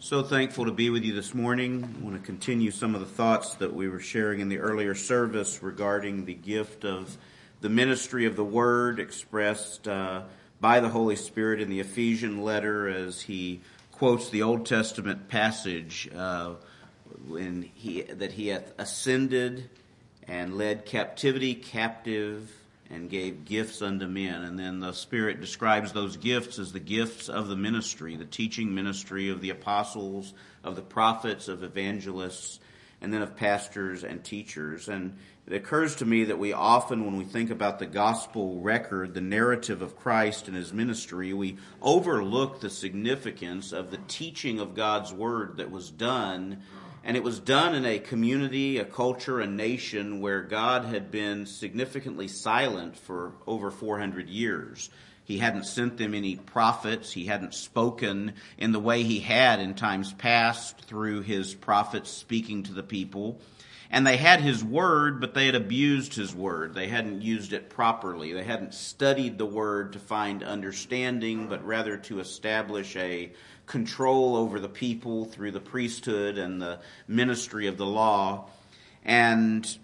So thankful to be with you this morning. I want to continue some of the thoughts that we were sharing in the earlier service regarding the gift of the ministry of the Word expressed uh, by the Holy Spirit in the Ephesian letter as he quotes the Old Testament passage uh, when he, that he hath ascended and led captivity captive and gave gifts unto men. And then the Spirit describes those gifts as the gifts of the ministry, the teaching ministry of the apostles, of the prophets, of evangelists, and then of pastors and teachers. And it occurs to me that we often, when we think about the gospel record, the narrative of Christ and his ministry, we overlook the significance of the teaching of God's word that was done and it was done in a community, a culture, a nation where God had been significantly silent for over 400 years. He hadn't sent them any prophets. He hadn't spoken in the way he had in times past through his prophets speaking to the people. And they had his word, but they had abused his word. They hadn't used it properly. They hadn't studied the word to find understanding, but rather to establish a control over the people through the priesthood and the ministry of the law. And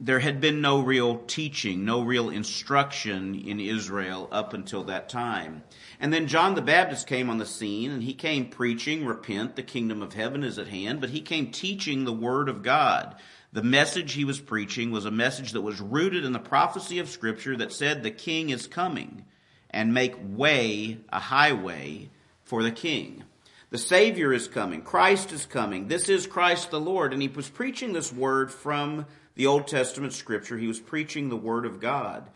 there had been no real teaching, no real instruction in Israel up until that time. And then John the Baptist came on the scene and he came preaching, repent, the kingdom of heaven is at hand, but he came teaching the word of God. The message he was preaching was a message that was rooted in the prophecy of scripture that said the king is coming and make way, a highway for the king. The Savior is coming. Christ is coming. This is Christ the Lord. And he was preaching this word from the Old Testament scripture. He was preaching the word of God.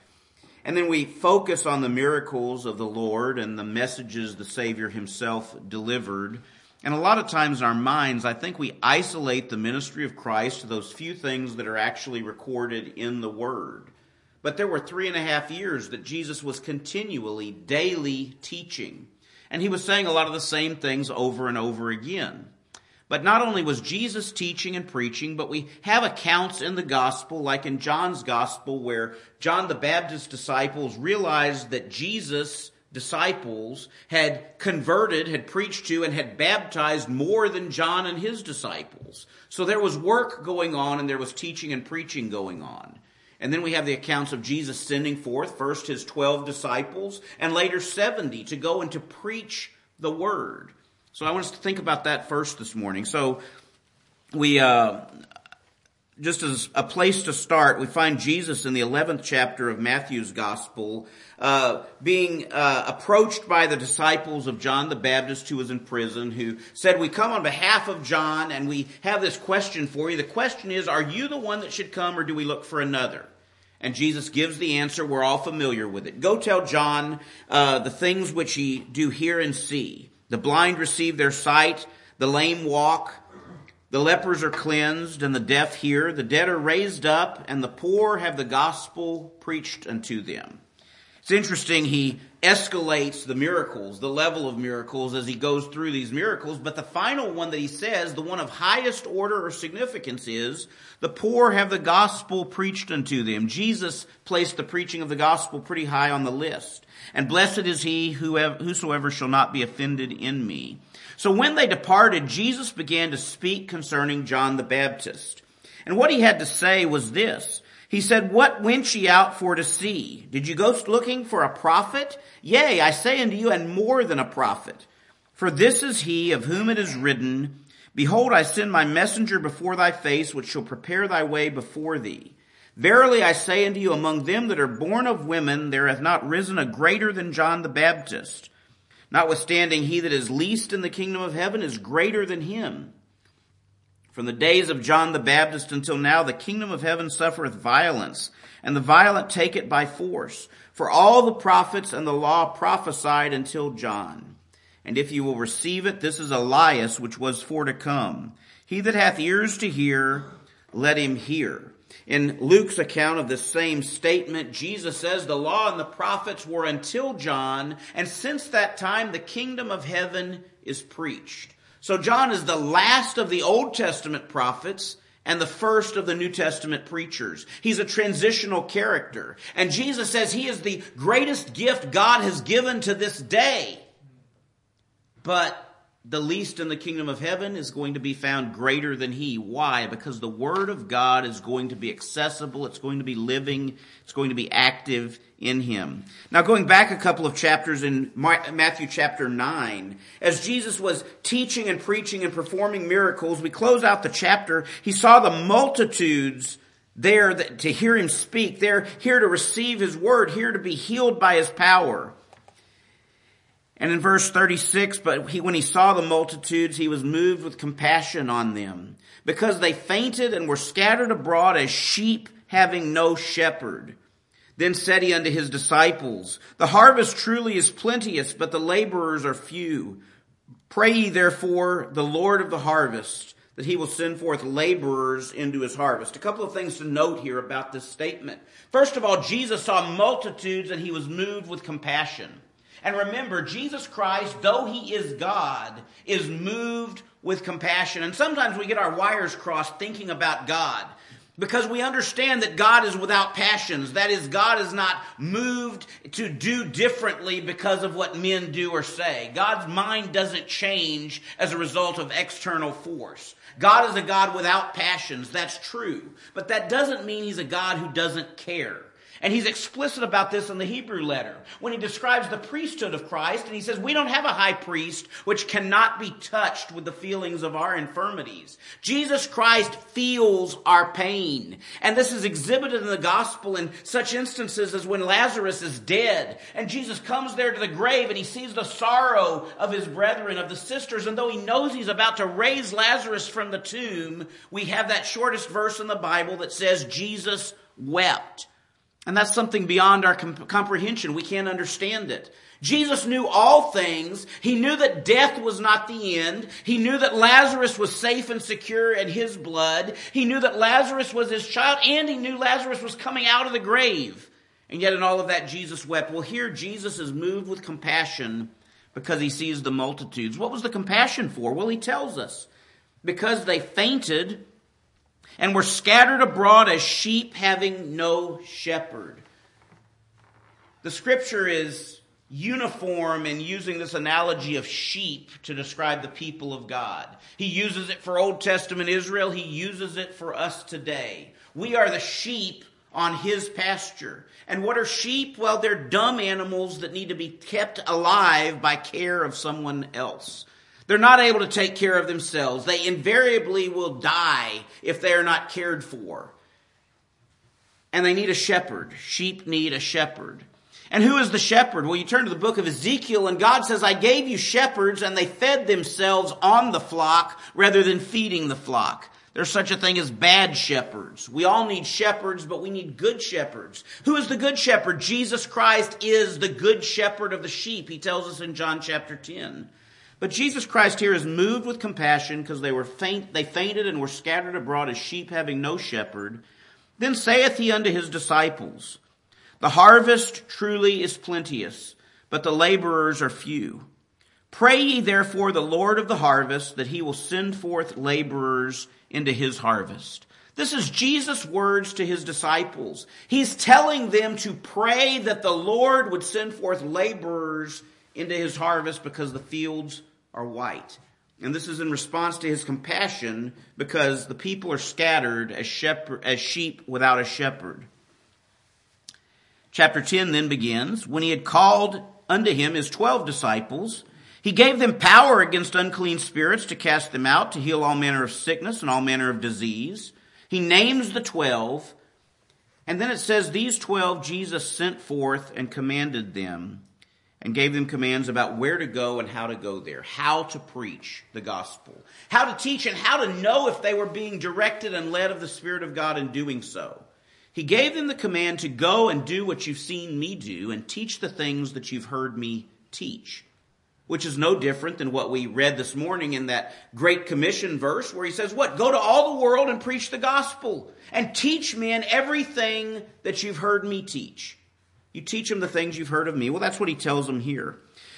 And then we focus on the miracles of the Lord and the messages the Savior himself delivered. And a lot of times in our minds, I think we isolate the ministry of Christ to those few things that are actually recorded in the Word. But there were three and a half years that Jesus was continually, daily teaching. And he was saying a lot of the same things over and over again. But not only was Jesus teaching and preaching, but we have accounts in the gospel, like in John's gospel, where John the Baptist's disciples realized that Jesus' disciples had converted, had preached to, and had baptized more than John and his disciples. So there was work going on and there was teaching and preaching going on. And then we have the accounts of Jesus sending forth first his 12 disciples and later 70 to go and to preach the word. So I want us to think about that first this morning. So we, uh, just as a place to start, we find Jesus in the 11th chapter of Matthew's gospel, uh, being uh, approached by the disciples of John the Baptist who was in prison, who said, we come on behalf of John and we have this question for you. The question is, are you the one that should come or do we look for another? And Jesus gives the answer. We're all familiar with it. Go tell John uh, the things which ye do hear and see. The blind receive their sight, the lame walk, the lepers are cleansed, and the deaf hear. The dead are raised up, and the poor have the gospel preached unto them. It's interesting, he escalates the miracles, the level of miracles as he goes through these miracles, but the final one that he says, the one of highest order or significance is, the poor have the gospel preached unto them. Jesus placed the preaching of the gospel pretty high on the list. And blessed is he who whosoever shall not be offended in me. So when they departed, Jesus began to speak concerning John the Baptist. And what he had to say was this. He said, What went ye out for to see? Did you go looking for a prophet? Yea, I say unto you, and more than a prophet. For this is he of whom it is written, Behold, I send my messenger before thy face, which shall prepare thy way before thee. Verily I say unto you, among them that are born of women, there hath not risen a greater than John the Baptist. Notwithstanding, he that is least in the kingdom of heaven is greater than him. From the days of John the Baptist until now, the kingdom of heaven suffereth violence, and the violent take it by force. For all the prophets and the law prophesied until John. And if you will receive it, this is Elias which was for to come. He that hath ears to hear, let him hear. In Luke's account of the same statement, Jesus says the law and the prophets were until John, and since that time the kingdom of heaven is preached. So John is the last of the Old Testament prophets and the first of the New Testament preachers. He's a transitional character. And Jesus says he is the greatest gift God has given to this day. But the least in the kingdom of heaven is going to be found greater than he. Why? Because the word of God is going to be accessible, it's going to be living, it's going to be active in him. Now going back a couple of chapters in Matthew chapter 9, as Jesus was teaching and preaching and performing miracles, we close out the chapter, he saw the multitudes there to hear him speak. They're here to receive his word, here to be healed by his power. And in verse 36, but he, when he saw the multitudes, he was moved with compassion on them because they fainted and were scattered abroad as sheep having no shepherd. Then said he unto his disciples, the harvest truly is plenteous, but the laborers are few. Pray ye therefore the Lord of the harvest that he will send forth laborers into his harvest. A couple of things to note here about this statement. First of all, Jesus saw multitudes and he was moved with compassion. And remember, Jesus Christ, though he is God, is moved with compassion. And sometimes we get our wires crossed thinking about God because we understand that God is without passions. That is, God is not moved to do differently because of what men do or say. God's mind doesn't change as a result of external force. God is a God without passions. That's true. But that doesn't mean he's a God who doesn't care. And he's explicit about this in the Hebrew letter when he describes the priesthood of Christ and he says, we don't have a high priest which cannot be touched with the feelings of our infirmities. Jesus Christ feels our pain. And this is exhibited in the gospel in such instances as when Lazarus is dead and Jesus comes there to the grave and he sees the sorrow of his brethren, of the sisters. And though he knows he's about to raise Lazarus from the tomb, we have that shortest verse in the Bible that says Jesus wept. And that's something beyond our comp- comprehension. We can't understand it. Jesus knew all things. He knew that death was not the end. He knew that Lazarus was safe and secure in his blood. He knew that Lazarus was his child and he knew Lazarus was coming out of the grave. And yet in all of that, Jesus wept. Well, here Jesus is moved with compassion because he sees the multitudes. What was the compassion for? Well, he tells us. Because they fainted and were scattered abroad as sheep having no shepherd. The scripture is uniform in using this analogy of sheep to describe the people of God. He uses it for Old Testament Israel, he uses it for us today. We are the sheep on his pasture. And what are sheep? Well, they're dumb animals that need to be kept alive by care of someone else. They're not able to take care of themselves. They invariably will die if they are not cared for. And they need a shepherd. Sheep need a shepherd. And who is the shepherd? Well, you turn to the book of Ezekiel and God says, I gave you shepherds and they fed themselves on the flock rather than feeding the flock. There's such a thing as bad shepherds. We all need shepherds, but we need good shepherds. Who is the good shepherd? Jesus Christ is the good shepherd of the sheep. He tells us in John chapter 10. But Jesus Christ here is moved with compassion because they were faint, they fainted and were scattered abroad as sheep having no shepherd. Then saith he unto his disciples, The harvest truly is plenteous, but the laborers are few. Pray ye therefore the Lord of the harvest that he will send forth laborers into his harvest. This is Jesus' words to his disciples. He's telling them to pray that the Lord would send forth laborers into his harvest because the fields are white. And this is in response to his compassion because the people are scattered as, shepherd, as sheep without a shepherd. Chapter 10 then begins, when he had called unto him his twelve disciples, he gave them power against unclean spirits to cast them out, to heal all manner of sickness and all manner of disease. He names the twelve, and then it says, these twelve Jesus sent forth and commanded them and gave them commands about where to go and how to go there, how to preach the gospel, how to teach and how to know if they were being directed and led of the Spirit of God in doing so. He gave them the command to go and do what you've seen me do and teach the things that you've heard me teach. Which is no different than what we read this morning in that Great Commission verse where he says, what? Go to all the world and preach the gospel and teach men everything that you've heard me teach. You teach them the things you've heard of me. Well, that's what he tells them here.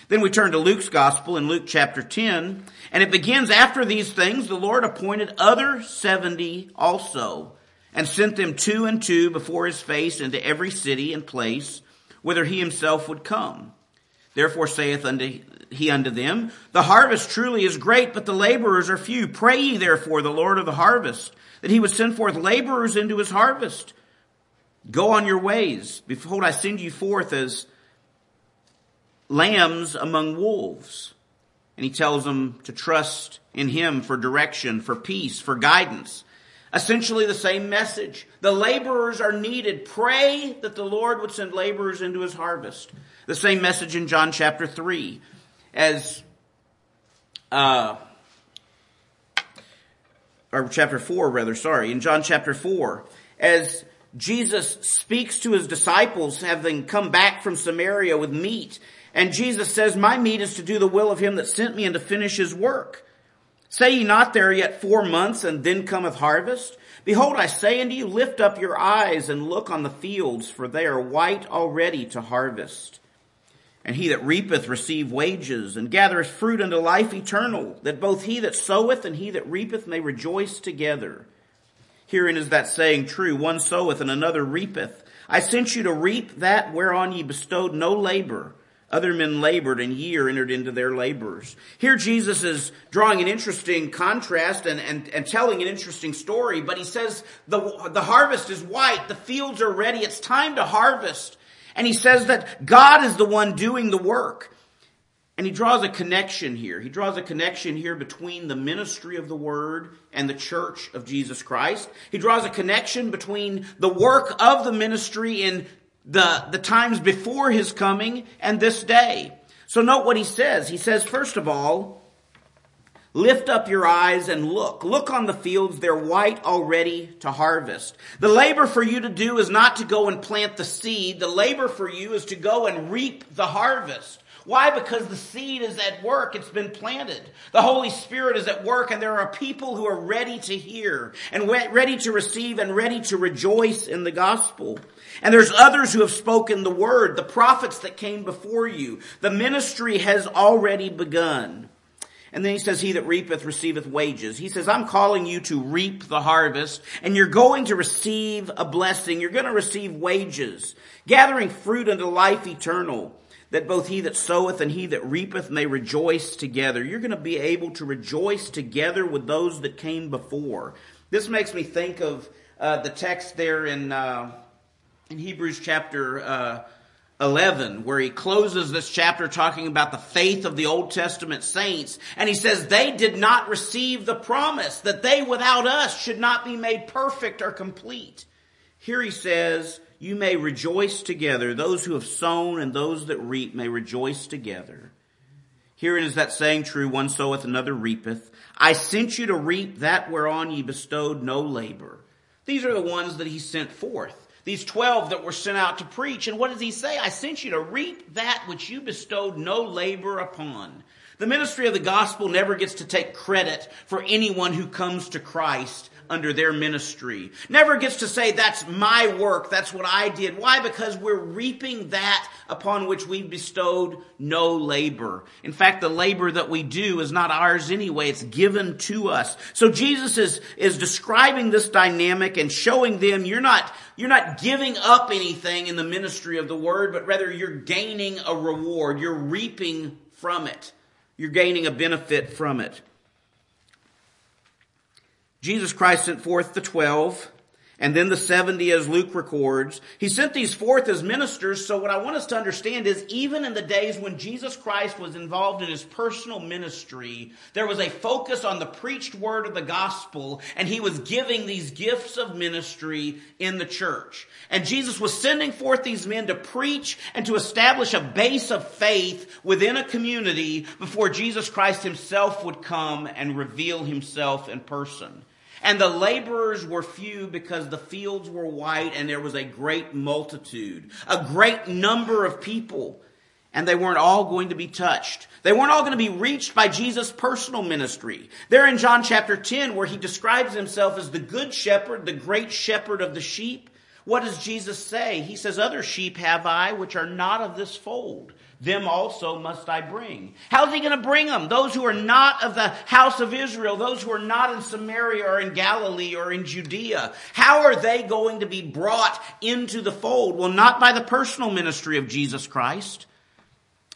Then we turn to Luke's gospel in Luke chapter 10, and it begins after these things, the Lord appointed other 70 also, and sent them two and two before his face into every city and place whither he himself would come. Therefore saith unto he unto them, The harvest truly is great, but the laborers are few. Pray ye therefore the Lord of the harvest, that he would send forth laborers into his harvest. Go on your ways. Behold, I send you forth as lambs among wolves. And he tells them to trust in him for direction, for peace, for guidance. Essentially the same message. The laborers are needed. Pray that the Lord would send laborers into his harvest. The same message in John chapter 3 as, uh, or chapter 4 rather, sorry, in John chapter 4, as Jesus speaks to his disciples having come back from Samaria with meat and Jesus says, my meat is to do the will of him that sent me and to finish his work. Say ye not there yet four months and then cometh harvest? Behold, I say unto you, lift up your eyes and look on the fields, for they are white already to harvest. And he that reapeth receive wages, and gathereth fruit unto life eternal, that both he that soweth and he that reapeth may rejoice together. Herein is that saying true, one soweth and another reapeth. I sent you to reap that whereon ye bestowed no labor. Other men labored and ye are entered into their labors. Here Jesus is drawing an interesting contrast and, and, and telling an interesting story, but he says the, the harvest is white, the fields are ready, it's time to harvest. And he says that God is the one doing the work. And he draws a connection here. He draws a connection here between the ministry of the word and the church of Jesus Christ. He draws a connection between the work of the ministry in the, the times before his coming and this day. So note what he says. He says, first of all, lift up your eyes and look. Look on the fields. They're white already to harvest. The labor for you to do is not to go and plant the seed. The labor for you is to go and reap the harvest. Why? Because the seed is at work. It's been planted. The Holy Spirit is at work and there are people who are ready to hear and ready to receive and ready to rejoice in the gospel. And there's others who have spoken the word, the prophets that came before you. The ministry has already begun. And then he says, he that reapeth receiveth wages. He says, I'm calling you to reap the harvest and you're going to receive a blessing. You're going to receive wages, gathering fruit unto life eternal that both he that soweth and he that reapeth may rejoice together. You're going to be able to rejoice together with those that came before. This makes me think of uh, the text there in uh, in Hebrews chapter uh, 11, where he closes this chapter talking about the faith of the Old Testament saints. And he says they did not receive the promise that they without us should not be made perfect or complete. Here he says, you may rejoice together. Those who have sown and those that reap may rejoice together. Herein is that saying true, one soweth, another reapeth. I sent you to reap that whereon ye bestowed no labor. These are the ones that he sent forth. These twelve that were sent out to preach. And what does he say? I sent you to reap that which you bestowed no labor upon. The ministry of the gospel never gets to take credit for anyone who comes to Christ under their ministry. Never gets to say, that's my work, that's what I did. Why? Because we're reaping that upon which we bestowed no labor. In fact, the labor that we do is not ours anyway, it's given to us. So Jesus is, is describing this dynamic and showing them you're not, you're not giving up anything in the ministry of the word, but rather you're gaining a reward. You're reaping from it. You're gaining a benefit from it. Jesus Christ sent forth the twelve and then the 70 as Luke records. He sent these forth as ministers. So what I want us to understand is even in the days when Jesus Christ was involved in his personal ministry, there was a focus on the preached word of the gospel and he was giving these gifts of ministry in the church. And Jesus was sending forth these men to preach and to establish a base of faith within a community before Jesus Christ himself would come and reveal himself in person. And the laborers were few because the fields were white and there was a great multitude, a great number of people. And they weren't all going to be touched. They weren't all going to be reached by Jesus' personal ministry. There in John chapter 10 where he describes himself as the good shepherd, the great shepherd of the sheep. What does Jesus say? He says, other sheep have I which are not of this fold them also must I bring. How's he going to bring them? Those who are not of the house of Israel, those who are not in Samaria or in Galilee or in Judea. How are they going to be brought into the fold? Well, not by the personal ministry of Jesus Christ.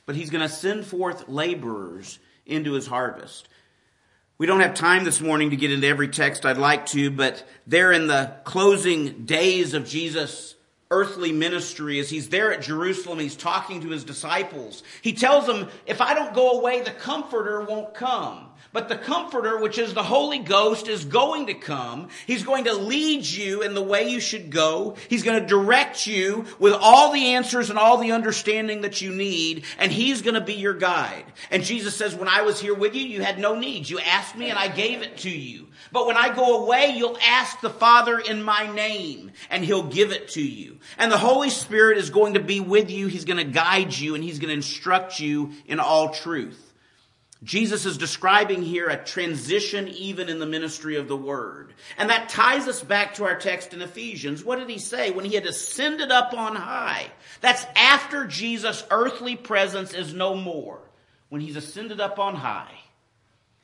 but he's going to send forth laborers into his harvest. We don't have time this morning to get into every text I'd like to, but there in the closing days of Jesus' earthly ministry, as he's there at Jerusalem, he's talking to his disciples. He tells them, if I don't go away, the comforter won't come. But the Comforter, which is the Holy Ghost, is going to come. He's going to lead you in the way you should go. He's going to direct you with all the answers and all the understanding that you need, and He's going to be your guide. And Jesus says, when I was here with you, you had no needs. You asked me and I gave it to you. But when I go away, you'll ask the Father in my name, and He'll give it to you. And the Holy Spirit is going to be with you. He's going to guide you, and He's going to instruct you in all truth. Jesus is describing here a transition even in the ministry of the word. And that ties us back to our text in Ephesians. What did he say? When he had ascended up on high. That's after Jesus' earthly presence is no more. When he's ascended up on high.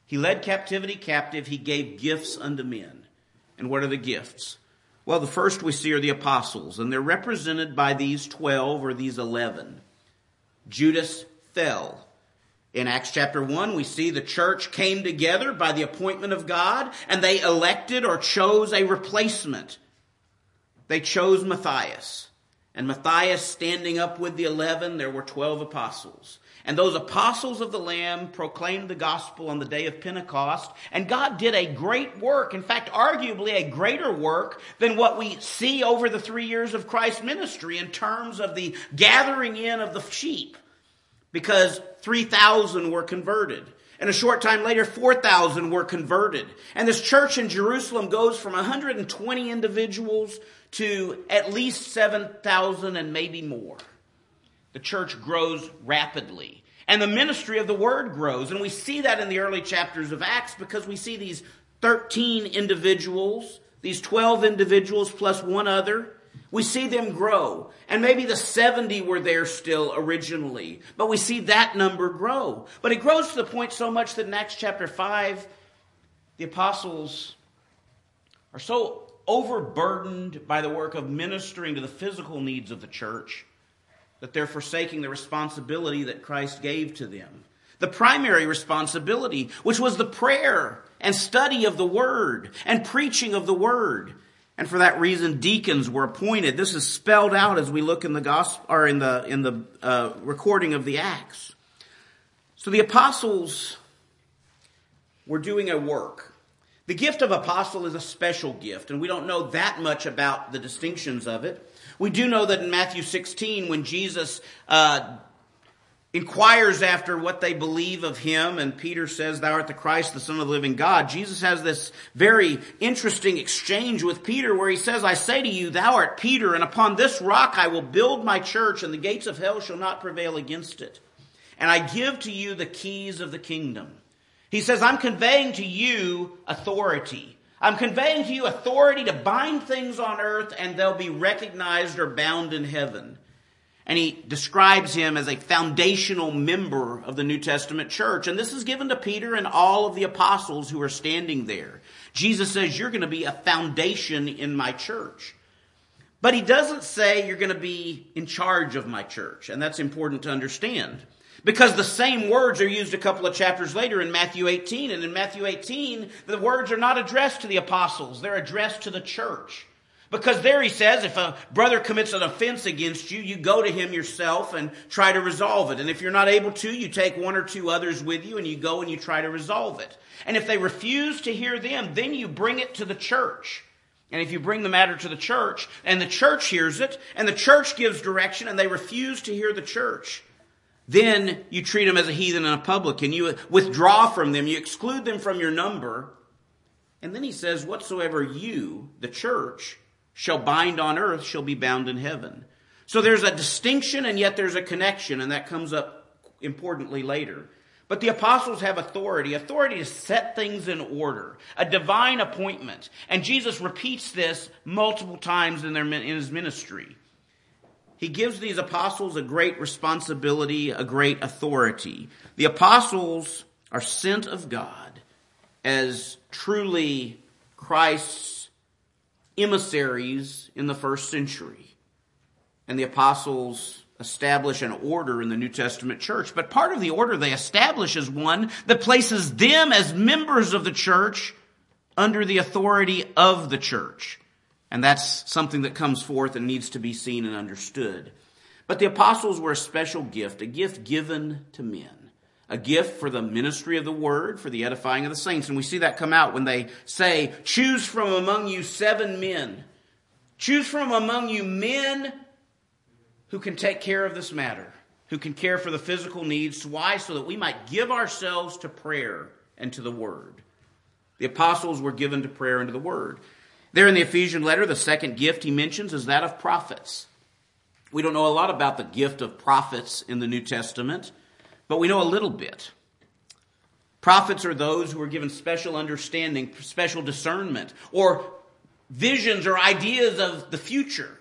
He led captivity captive. He gave gifts unto men. And what are the gifts? Well, the first we see are the apostles, and they're represented by these 12 or these 11. Judas fell. In Acts chapter 1, we see the church came together by the appointment of God and they elected or chose a replacement. They chose Matthias. And Matthias standing up with the eleven, there were 12 apostles. And those apostles of the Lamb proclaimed the gospel on the day of Pentecost. And God did a great work. In fact, arguably a greater work than what we see over the three years of Christ's ministry in terms of the gathering in of the sheep because 3,000 were converted. And a short time later, 4,000 were converted. And this church in Jerusalem goes from 120 individuals to at least 7,000 and maybe more. The church grows rapidly. And the ministry of the word grows. And we see that in the early chapters of Acts because we see these 13 individuals, these 12 individuals plus one other, we see them grow. And maybe the 70 were there still originally, but we see that number grow. But it grows to the point so much that in Acts chapter 5, the apostles are so overburdened by the work of ministering to the physical needs of the church that they're forsaking the responsibility that Christ gave to them. The primary responsibility, which was the prayer and study of the word and preaching of the word. And for that reason, deacons were appointed. This is spelled out as we look in the gospel or in the in the uh, recording of the Acts. So the apostles were doing a work. The gift of apostle is a special gift, and we don't know that much about the distinctions of it. We do know that in Matthew 16, when Jesus uh, inquires after what they believe of him, and Peter says, Thou art the Christ, the Son of the living God. Jesus has this very interesting exchange with Peter where he says, I say to you, Thou art Peter, and upon this rock I will build my church, and the gates of hell shall not prevail against it. And I give to you the keys of the kingdom. He says, I'm conveying to you authority. I'm conveying to you authority to bind things on earth and they'll be recognized or bound in heaven. And he describes him as a foundational member of the New Testament church. And this is given to Peter and all of the apostles who are standing there. Jesus says, You're going to be a foundation in my church. But he doesn't say you're going to be in charge of my church. And that's important to understand. Because the same words are used a couple of chapters later in Matthew 18. And in Matthew 18, the words are not addressed to the apostles, they're addressed to the church. Because there he says, if a brother commits an offense against you, you go to him yourself and try to resolve it. And if you're not able to, you take one or two others with you and you go and you try to resolve it. And if they refuse to hear them, then you bring it to the church. And if you bring the matter to the church and the church hears it and the church gives direction and they refuse to hear the church, then you treat them as a heathen and a publican. You withdraw from them. You exclude them from your number. And then he says, whatsoever you, the church, shall bind on earth shall be bound in heaven. So there's a distinction and yet there's a connection, and that comes up importantly later. But the apostles have authority, authority to set things in order, a divine appointment. And Jesus repeats this multiple times in, their, in his ministry. He gives these apostles a great responsibility, a great authority. The apostles are sent of God as truly Christ's emissaries in the first century. And the apostles' establish an order in the New Testament church, but part of the order they establish is one that places them as members of the church under the authority of the church. And that's something that comes forth and needs to be seen and understood. But the apostles were a special gift, a gift given to men, a gift for the ministry of the word, for the edifying of the saints. And we see that come out when they say, choose from among you seven men. Choose from among you men who can take care of this matter, who can care for the physical needs. Why? So that we might give ourselves to prayer and to the Word. The apostles were given to prayer and to the Word. There in the Ephesian letter, the second gift he mentions is that of prophets. We don't know a lot about the gift of prophets in the New Testament, but we know a little bit. Prophets are those who are given special understanding, special discernment, or visions or ideas of the future.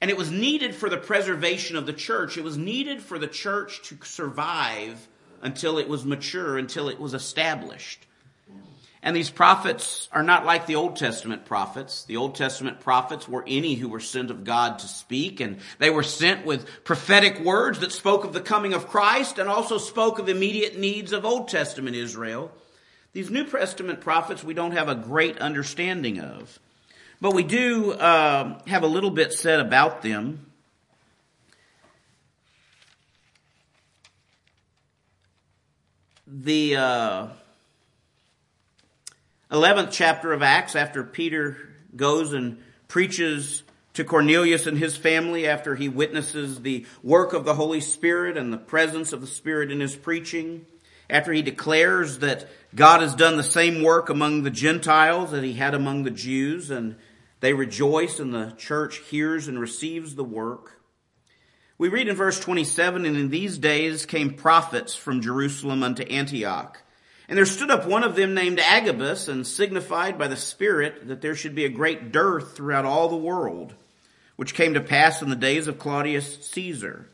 And it was needed for the preservation of the church. It was needed for the church to survive until it was mature, until it was established. And these prophets are not like the Old Testament prophets. The Old Testament prophets were any who were sent of God to speak, and they were sent with prophetic words that spoke of the coming of Christ and also spoke of immediate needs of Old Testament Israel. These New Testament prophets we don't have a great understanding of. But we do uh, have a little bit said about them. The uh, 11th chapter of Acts, after Peter goes and preaches to Cornelius and his family, after he witnesses the work of the Holy Spirit and the presence of the Spirit in his preaching, after he declares that God has done the same work among the Gentiles that he had among the Jews, and they rejoice and the church hears and receives the work. We read in verse 27, and in these days came prophets from Jerusalem unto Antioch. And there stood up one of them named Agabus and signified by the Spirit that there should be a great dearth throughout all the world, which came to pass in the days of Claudius Caesar.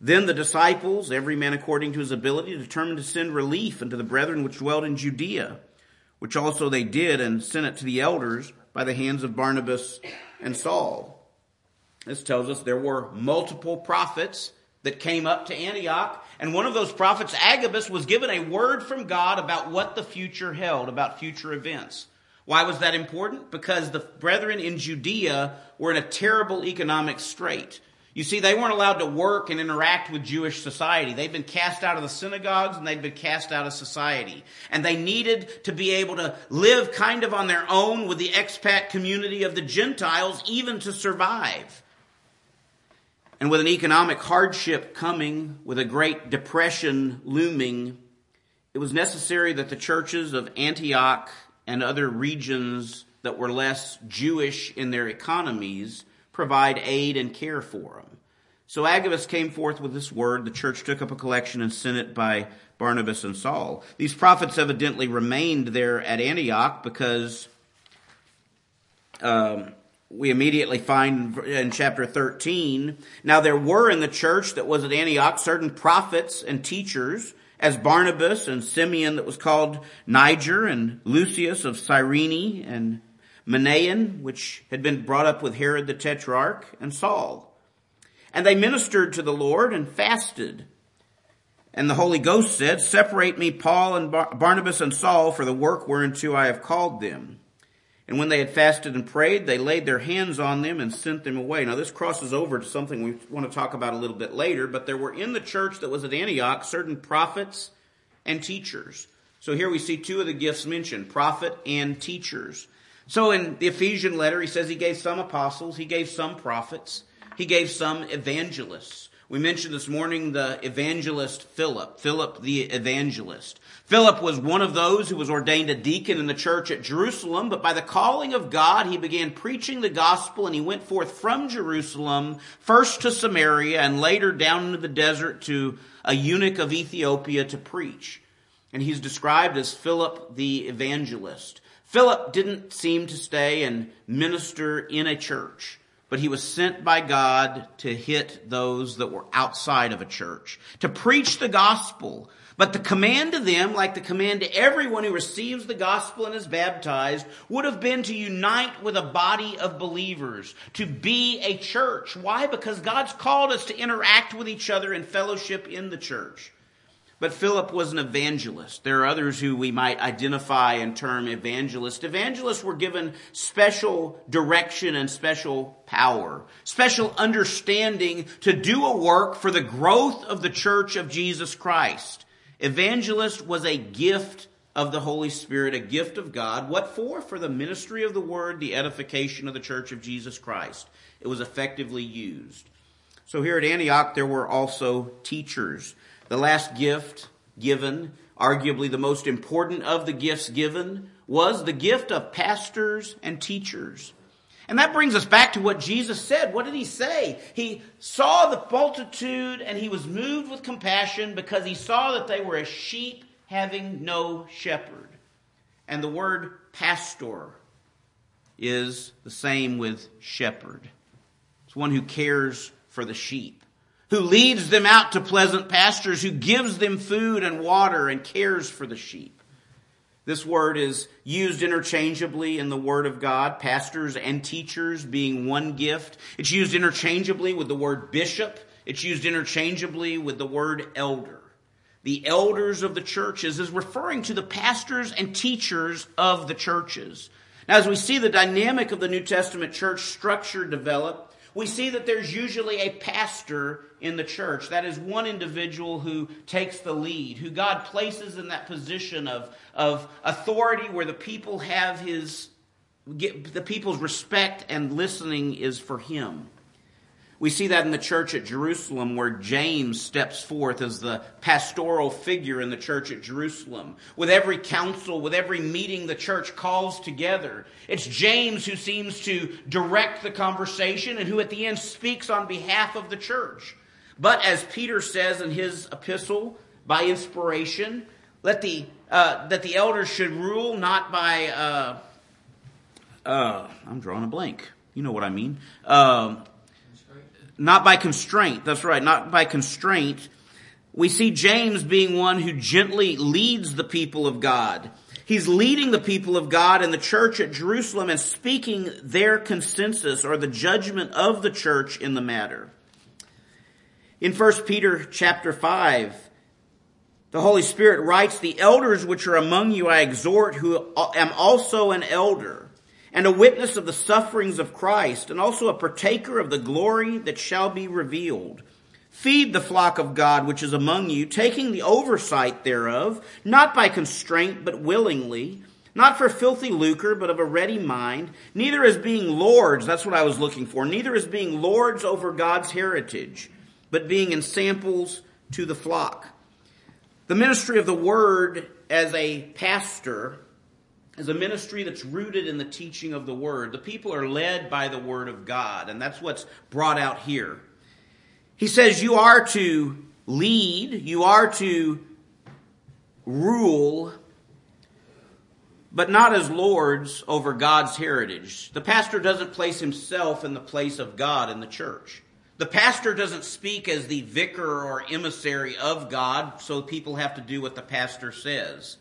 Then the disciples, every man according to his ability, determined to send relief unto the brethren which dwelt in Judea, which also they did and sent it to the elders by the hands of Barnabas and Saul. This tells us there were multiple prophets that came up to Antioch, and one of those prophets, Agabus, was given a word from God about what the future held, about future events. Why was that important? Because the brethren in Judea were in a terrible economic strait. You see, they weren't allowed to work and interact with Jewish society. They'd been cast out of the synagogues and they'd been cast out of society. And they needed to be able to live kind of on their own with the expat community of the Gentiles, even to survive. And with an economic hardship coming, with a great depression looming, it was necessary that the churches of Antioch and other regions that were less Jewish in their economies provide aid and care for them. So Agabus came forth with this word. The church took up a collection and sent it by Barnabas and Saul. These prophets evidently remained there at Antioch because um, we immediately find in chapter 13 now there were in the church that was at Antioch certain prophets and teachers as Barnabas and Simeon that was called Niger and Lucius of Cyrene and Manaen, which had been brought up with Herod the Tetrarch, and Saul. And they ministered to the Lord and fasted. And the Holy Ghost said, Separate me, Paul and Bar- Barnabas and Saul, for the work whereunto I have called them. And when they had fasted and prayed, they laid their hands on them and sent them away. Now this crosses over to something we want to talk about a little bit later, but there were in the church that was at Antioch certain prophets and teachers. So here we see two of the gifts mentioned, prophet and teachers. So in the Ephesian letter, he says he gave some apostles, he gave some prophets, he gave some evangelists. We mentioned this morning the evangelist Philip, Philip the evangelist. Philip was one of those who was ordained a deacon in the church at Jerusalem, but by the calling of God, he began preaching the gospel and he went forth from Jerusalem, first to Samaria and later down into the desert to a eunuch of Ethiopia to preach. And he's described as Philip the evangelist. Philip didn't seem to stay and minister in a church, but he was sent by God to hit those that were outside of a church, to preach the gospel. But the command to them, like the command to everyone who receives the gospel and is baptized, would have been to unite with a body of believers, to be a church. Why? Because God's called us to interact with each other in fellowship in the church. But Philip was an evangelist. There are others who we might identify and term evangelist. Evangelists were given special direction and special power, special understanding to do a work for the growth of the church of Jesus Christ. Evangelist was a gift of the Holy Spirit, a gift of God. What for? For the ministry of the word, the edification of the church of Jesus Christ. It was effectively used. So here at Antioch, there were also teachers. The last gift given, arguably the most important of the gifts given, was the gift of pastors and teachers. And that brings us back to what Jesus said. What did he say? He saw the multitude and he was moved with compassion because he saw that they were as sheep having no shepherd. And the word pastor is the same with shepherd. It's one who cares for the sheep who leads them out to pleasant pastures, who gives them food and water and cares for the sheep. This word is used interchangeably in the Word of God, pastors and teachers being one gift. It's used interchangeably with the word bishop. It's used interchangeably with the word elder. The elders of the churches is referring to the pastors and teachers of the churches. Now, as we see the dynamic of the New Testament church structure develop, we see that there's usually a pastor in the church. That is one individual who takes the lead, who God places in that position of, of authority where the people have his, get, the people's respect and listening is for him. We see that in the church at Jerusalem where James steps forth as the pastoral figure in the church at Jerusalem. With every council, with every meeting the church calls together, it's James who seems to direct the conversation and who at the end speaks on behalf of the church. But as Peter says in his epistle, by inspiration, let the, uh, that the elders should rule not by, uh, uh, I'm drawing a blank. You know what I mean. Um, not by constraint. That's right, not by constraint. We see James being one who gently leads the people of God. He's leading the people of God in the church at Jerusalem and speaking their consensus or the judgment of the church in the matter. In 1 Peter chapter 5, the Holy Spirit writes, The elders which are among you I exhort, who am also an elder and a witness of the sufferings of Christ, and also a partaker of the glory that shall be revealed. Feed the flock of God which is among you, taking the oversight thereof, not by constraint, but willingly, not for filthy lucre, but of a ready mind, neither as being lords, that's what I was looking for, neither as being lords over God's heritage, but being ensamples to the flock. The ministry of the word as a pastor is a ministry that's rooted in the teaching of the Word. The people are led by the Word of God, and that's what's brought out here. He says you are to lead, you are to rule, but not as lords over God's heritage. The pastor doesn't place himself in the place of God in the church. The pastor doesn't speak as the vicar or emissary of God, so people have to do what the pastor says.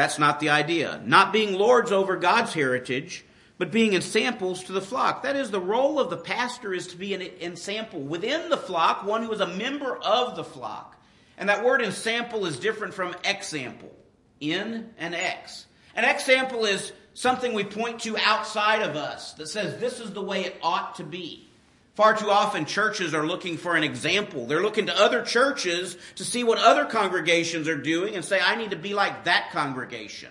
That's not the idea. Not being lords over God's heritage, but being ensamples to the flock. That is, the role of the pastor is to be an ensample within the flock, one who is a member of the flock. And that word ensample is different from example. In and ex. An example is something we point to outside of us that says this is the way it ought to be. Far too often, churches are looking for an example. They're looking to other churches to see what other congregations are doing and say, I need to be like that congregation.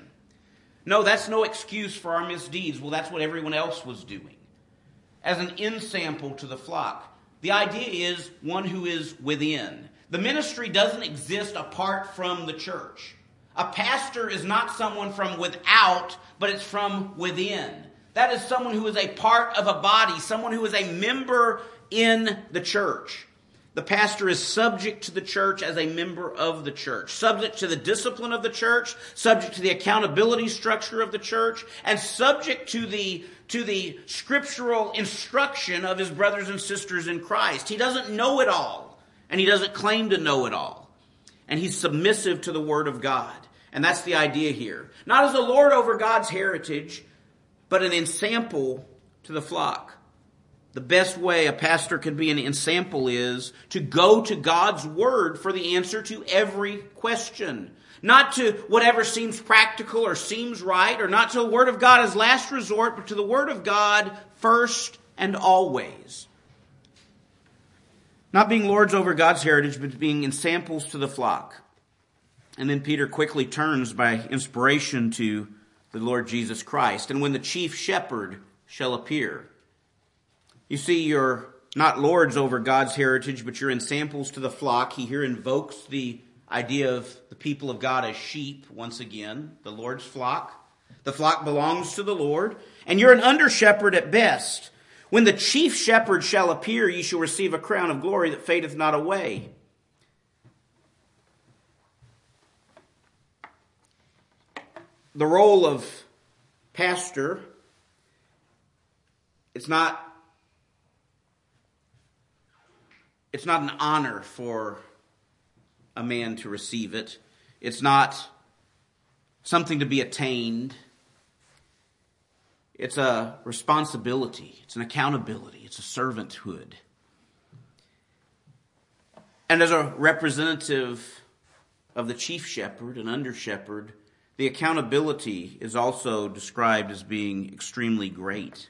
No, that's no excuse for our misdeeds. Well, that's what everyone else was doing. As an ensample to the flock. The idea is one who is within. The ministry doesn't exist apart from the church. A pastor is not someone from without, but it's from within. That is someone who is a part of a body, someone who is a member in the church. The pastor is subject to the church as a member of the church, subject to the discipline of the church, subject to the accountability structure of the church, and subject to the, to the scriptural instruction of his brothers and sisters in Christ. He doesn't know it all, and he doesn't claim to know it all. and he's submissive to the Word of God. And that's the idea here. Not as a Lord over God's heritage, but an ensample to the flock. The best way a pastor can be an ensample is to go to God's Word for the answer to every question. Not to whatever seems practical or seems right, or not to the Word of God as last resort, but to the Word of God first and always. Not being lords over God's heritage, but being ensamples to the flock. And then Peter quickly turns by inspiration to the Lord Jesus Christ. And when the chief shepherd shall appear. You see, you're not lords over God's heritage, but you're ensamples to the flock. He here invokes the idea of the people of God as sheep once again, the Lord's flock. The flock belongs to the Lord, and you're an under shepherd at best. When the chief shepherd shall appear, ye shall receive a crown of glory that fadeth not away. The role of pastor, it's not it's not an honor for a man to receive it. It's not something to be attained. It's a responsibility, it's an accountability, it's a servanthood. And as a representative of the chief shepherd and under shepherd, the accountability is also described as being extremely great.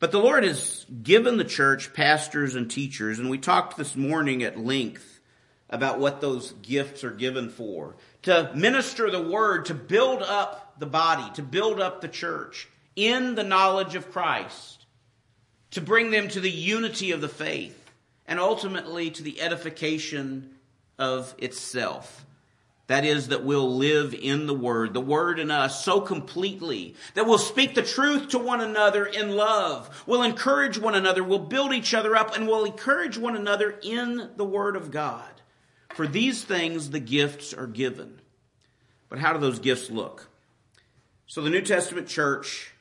But the Lord has given the church pastors and teachers, and we talked this morning at length about what those gifts are given for. To minister the word, to build up the body, to build up the church in the knowledge of Christ, to bring them to the unity of the faith, and ultimately to the edification of itself. That is, that we'll live in the Word, the Word in us so completely that we'll speak the truth to one another in love. We'll encourage one another. We'll build each other up and we'll encourage one another in the Word of God. For these things the gifts are given. But how do those gifts look? So the New Testament church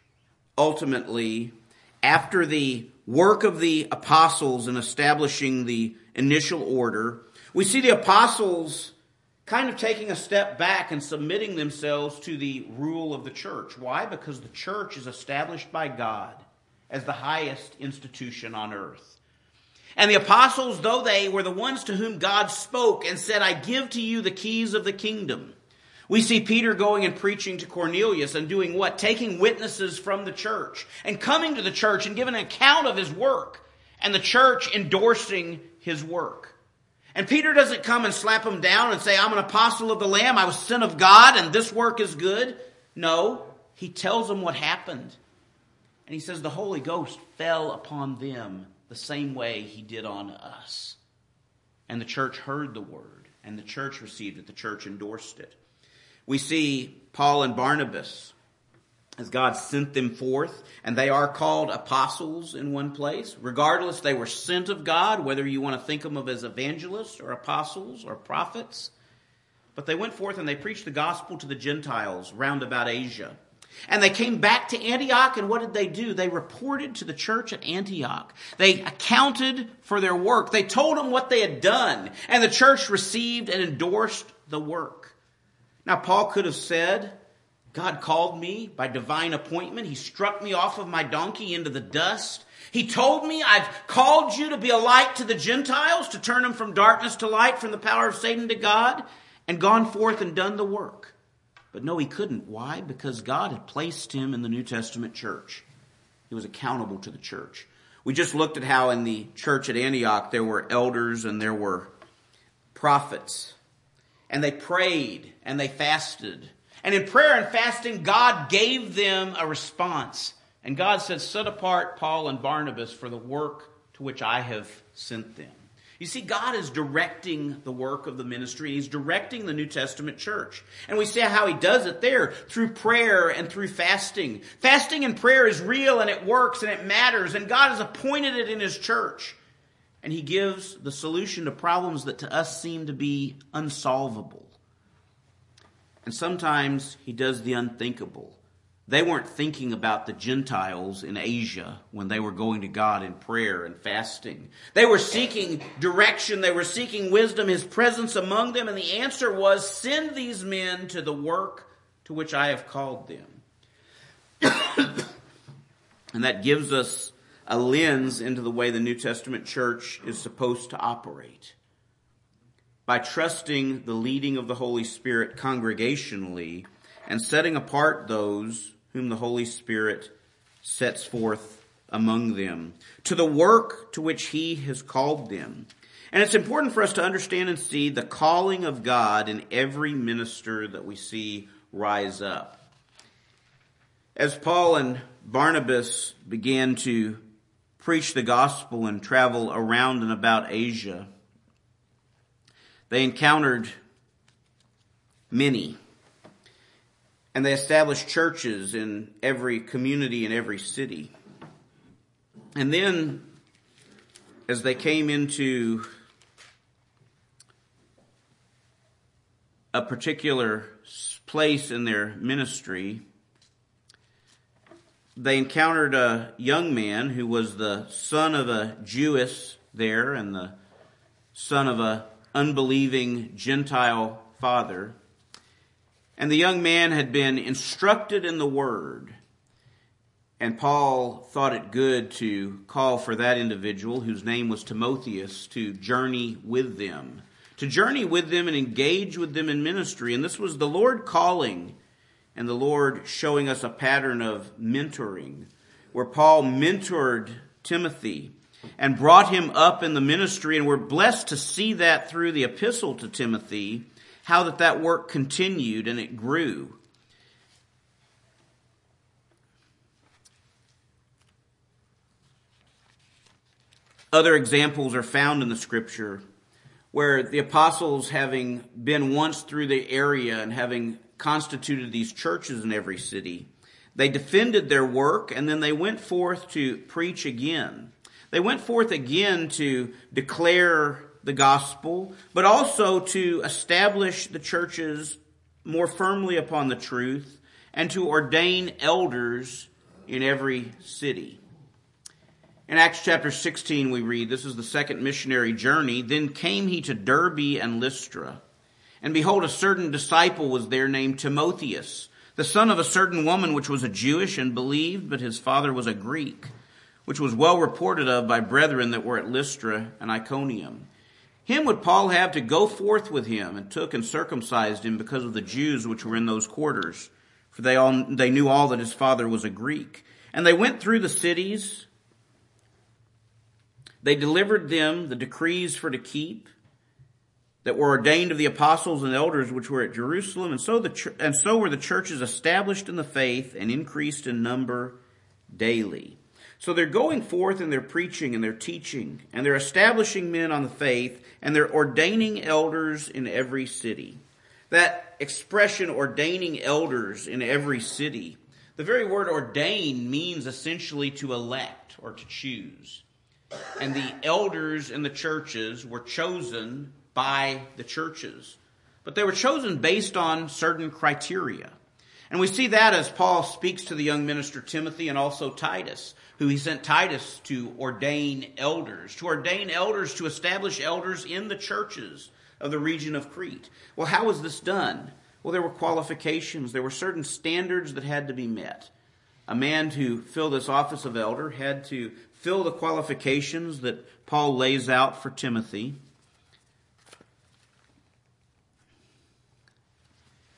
ultimately, after the work of the apostles in establishing the initial order, we see the apostles kind of taking a step back and submitting themselves to the rule of the church. Why? Because the church is established by God as the highest institution on earth. And the apostles, though they were the ones to whom God spoke and said, I give to you the keys of the kingdom, we see Peter going and preaching to Cornelius and doing what? Taking witnesses from the church and coming to the church and giving an account of his work and the church endorsing his work. And Peter doesn't come and slap him down and say, I'm an apostle of the Lamb, I was sent of God, and this work is good. No, he tells them what happened. And he says the Holy Ghost fell upon them the same way he did on us. And the church heard the word, and the church received it, the church endorsed it. We see Paul and Barnabas as God sent them forth, and they are called apostles in one place. Regardless, they were sent of God, whether you want to think of them as evangelists or apostles or prophets. But they went forth and they preached the gospel to the Gentiles round about Asia. And they came back to Antioch, and what did they do? They reported to the church at Antioch. They accounted for their work. They told them what they had done, and the church received and endorsed the work. Now, Paul could have said, God called me by divine appointment. He struck me off of my donkey into the dust. He told me, I've called you to be a light to the Gentiles, to turn them from darkness to light, from the power of Satan to God, and gone forth and done the work. But no, he couldn't. Why? Because God had placed him in the New Testament church. He was accountable to the church. We just looked at how in the church at Antioch there were elders and there were prophets and they prayed and they fasted. And in prayer and fasting, God gave them a response. And God said, Set apart Paul and Barnabas for the work to which I have sent them. You see, God is directing the work of the ministry. He's directing the New Testament church. And we see how He does it there through prayer and through fasting. Fasting and prayer is real and it works and it matters. And God has appointed it in His church and he gives the solution to problems that to us seem to be unsolvable. And sometimes he does the unthinkable. They weren't thinking about the Gentiles in Asia when they were going to God in prayer and fasting. They were seeking direction. They were seeking wisdom, His presence among them. And the answer was send these men to the work to which I have called them. and that gives us a lens into the way the New Testament church is supposed to operate. By trusting the leading of the Holy Spirit congregationally and setting apart those whom the Holy Spirit sets forth among them to the work to which he has called them. And it's important for us to understand and see the calling of God in every minister that we see rise up. As Paul and Barnabas began to preach the gospel and travel around and about Asia, they encountered many and they established churches in every community and every city. And then, as they came into a particular place in their ministry, they encountered a young man who was the son of a Jewess there and the son of a unbelieving Gentile father. And the young man had been instructed in the word. And Paul thought it good to call for that individual, whose name was Timotheus, to journey with them. To journey with them and engage with them in ministry. And this was the Lord calling and the Lord showing us a pattern of mentoring, where Paul mentored Timothy and brought him up in the ministry. And we're blessed to see that through the epistle to Timothy how that that work continued and it grew. Other examples are found in the scripture where the apostles, having been once through the area and having constituted these churches in every city, they defended their work and then they went forth to preach again. They went forth again to declare the gospel, but also to establish the churches more firmly upon the truth and to ordain elders in every city. In Acts chapter 16, we read, This is the second missionary journey. Then came he to Derbe and Lystra. And behold, a certain disciple was there named Timotheus, the son of a certain woman which was a Jewish and believed, but his father was a Greek, which was well reported of by brethren that were at Lystra and Iconium. Him would Paul have to go forth with him, and took and circumcised him because of the Jews which were in those quarters, for they all they knew all that his father was a Greek. And they went through the cities. They delivered them the decrees for to keep that were ordained of the apostles and elders which were at Jerusalem, and so the and so were the churches established in the faith and increased in number daily. So they're going forth and they're preaching and they're teaching and they're establishing men on the faith and they're ordaining elders in every city. That expression, ordaining elders in every city, the very word ordain means essentially to elect or to choose. And the elders in the churches were chosen by the churches. But they were chosen based on certain criteria. And we see that as Paul speaks to the young minister Timothy and also Titus who he sent Titus to ordain elders, to ordain elders, to establish elders in the churches of the region of Crete. Well, how was this done? Well, there were qualifications. There were certain standards that had to be met. A man to fill this office of elder had to fill the qualifications that Paul lays out for Timothy.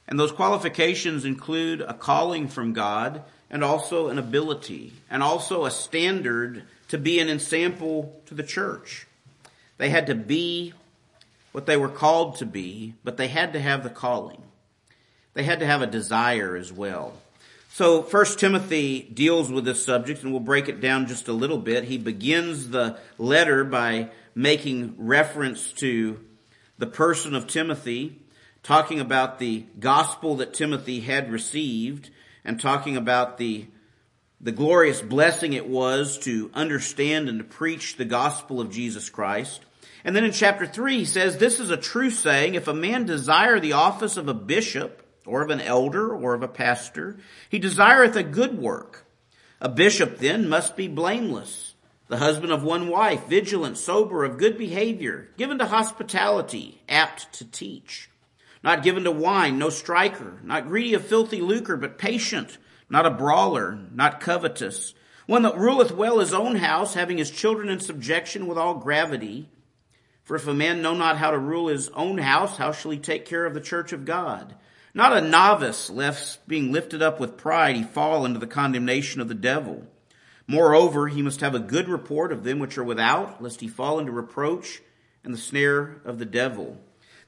And those qualifications include a calling from God and also an ability and also a standard to be an ensample to the church. They had to be what they were called to be, but they had to have the calling. They had to have a desire as well. So first Timothy deals with this subject and we'll break it down just a little bit. He begins the letter by making reference to the person of Timothy, talking about the gospel that Timothy had received, and talking about the, the glorious blessing it was to understand and to preach the gospel of Jesus Christ. And then in chapter 3 he says, this is a true saying, if a man desire the office of a bishop, or of an elder, or of a pastor. He desireth a good work. A bishop then must be blameless, the husband of one wife, vigilant, sober, of good behavior, given to hospitality, apt to teach. Not given to wine, no striker, not greedy of filthy lucre, but patient, not a brawler, not covetous, one that ruleth well his own house, having his children in subjection with all gravity. For if a man know not how to rule his own house, how shall he take care of the church of God? Not a novice, lest being lifted up with pride, he fall into the condemnation of the devil. Moreover, he must have a good report of them which are without, lest he fall into reproach and the snare of the devil.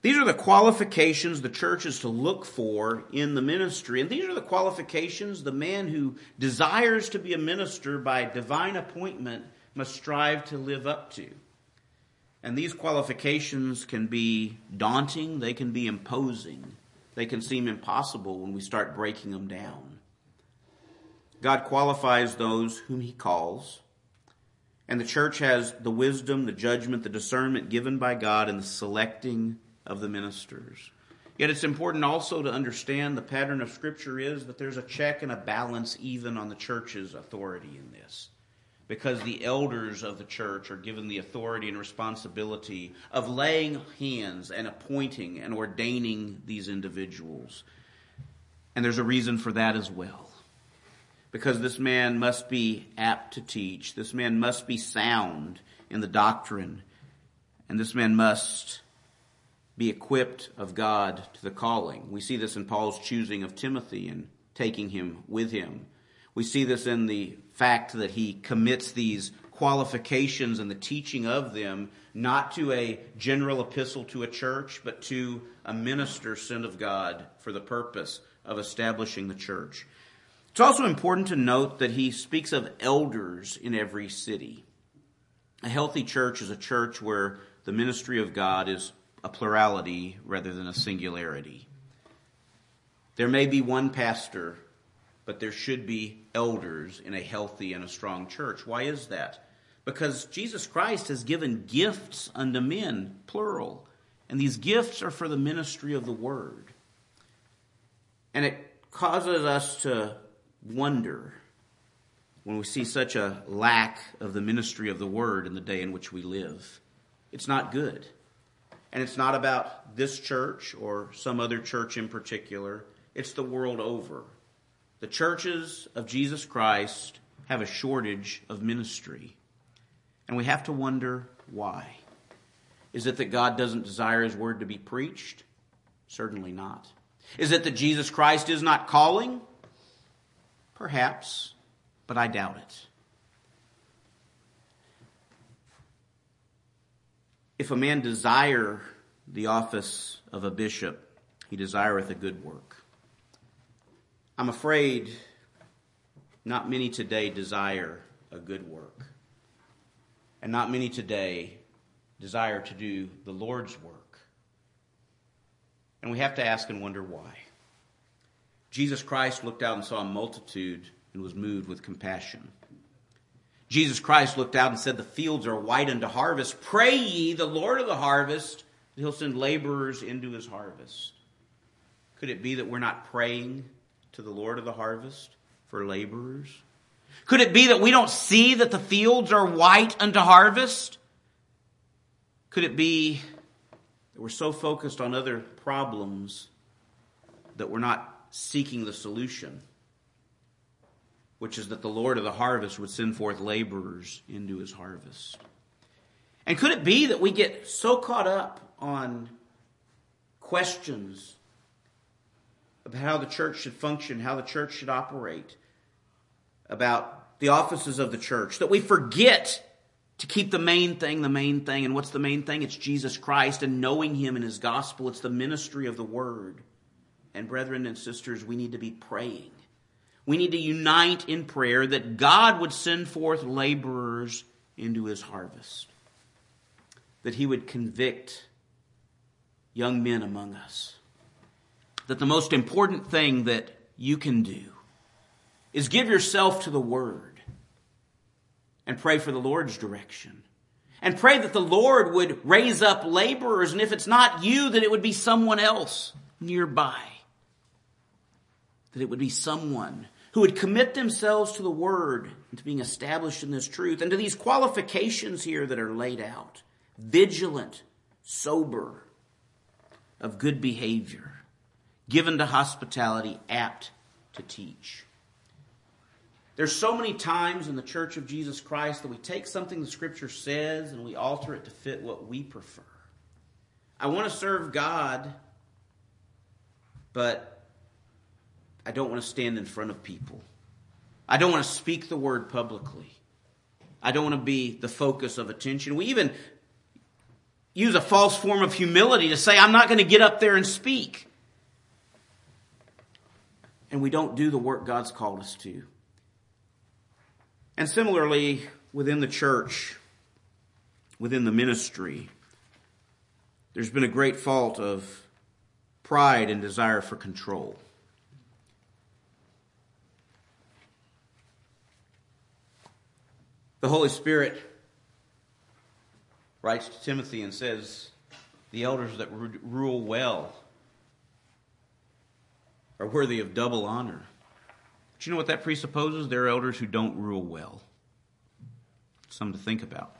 These are the qualifications the church is to look for in the ministry. And these are the qualifications the man who desires to be a minister by divine appointment must strive to live up to. And these qualifications can be daunting, they can be imposing, they can seem impossible when we start breaking them down. God qualifies those whom He calls, and the church has the wisdom, the judgment, the discernment given by God in the selecting of the ministers. Yet it's important also to understand the pattern of Scripture is that there's a check and a balance even on the church's authority in this because the elders of the church are given the authority and responsibility of laying hands and appointing and ordaining these individuals. And there's a reason for that as well. Because this man must be apt to teach, this man must be sound in the doctrine, and this man must be equipped of God to the calling. We see this in Paul's choosing of Timothy and taking him with him. We see this in the fact that he commits these qualifications and the teaching of them not to a general epistle to a church, but to a minister sent of God for the purpose of establishing the church. It's also important to note that he speaks of elders in every city. A healthy church is a church where the ministry of God is a plurality rather than a singularity. There may be one pastor but there should be elders in a healthy and a strong church. Why is that? Because Jesus Christ has given gifts unto men, plural, and these gifts are for the ministry of the word. And it causes us to wonder when we see such a lack of the ministry of the word in the day in which we live. It's not good. And it's not about this church or some other church in particular, it's the world over. The churches of Jesus Christ have a shortage of ministry. And we have to wonder why. Is it that God doesn't desire His word to be preached? Certainly not. Is it that Jesus Christ is not calling? Perhaps, but I doubt it. If a man desire the office of a bishop, he desireth a good work. I'm afraid not many today desire a good work. And not many today desire to do the Lord's work. And we have to ask and wonder why. Jesus Christ looked out and saw a multitude and was moved with compassion. Jesus Christ looked out and said, The fields are white unto harvest. Pray ye the Lord of the harvest that he'll send laborers into his harvest. Could it be that we're not praying to the Lord of the harvest for laborers? Could it be that we don't see that the fields are white unto harvest? Could it be that we're so focused on other problems that we're not seeking the solution, which is that the Lord of the harvest would send forth laborers into his harvest? And could it be that we get so caught up on questions about how the church should function, how the church should operate, about the offices of the church, that we forget to keep the main thing the main thing. And what's the main thing? It's Jesus Christ and knowing Him and His gospel. It's the ministry of the Word. And brethren and sisters, we need to be praying. We need to unite in prayer that God would send forth laborers into His harvest, that He would convict young men among us that the most important thing that you can do is give yourself to the Word and pray for the Lord's direction. And pray that the Lord would raise up laborers, and if it's not you, that it would be someone else nearby. that it would be someone who would commit themselves to the word and to being established in this truth and to these qualifications here that are laid out vigilant, sober, of good behavior, given to hospitality, apt to teach. There's so many times in the Church of Jesus Christ that we take something the Scripture says and we alter it to fit what we prefer. I want to serve God, but I don't want to stand in front of people. I don't want to speak the word publicly. I don't want to be the focus of attention. We even use a false form of humility to say, I'm not going to get up there and speak. And we don't do the work God's called us to. And similarly, within the church, within the ministry, there's been a great fault of pride and desire for control. The Holy Spirit writes to Timothy and says, The elders that rule well are worthy of double honor. But you know what that presupposes? There are elders who don't rule well. Something to think about.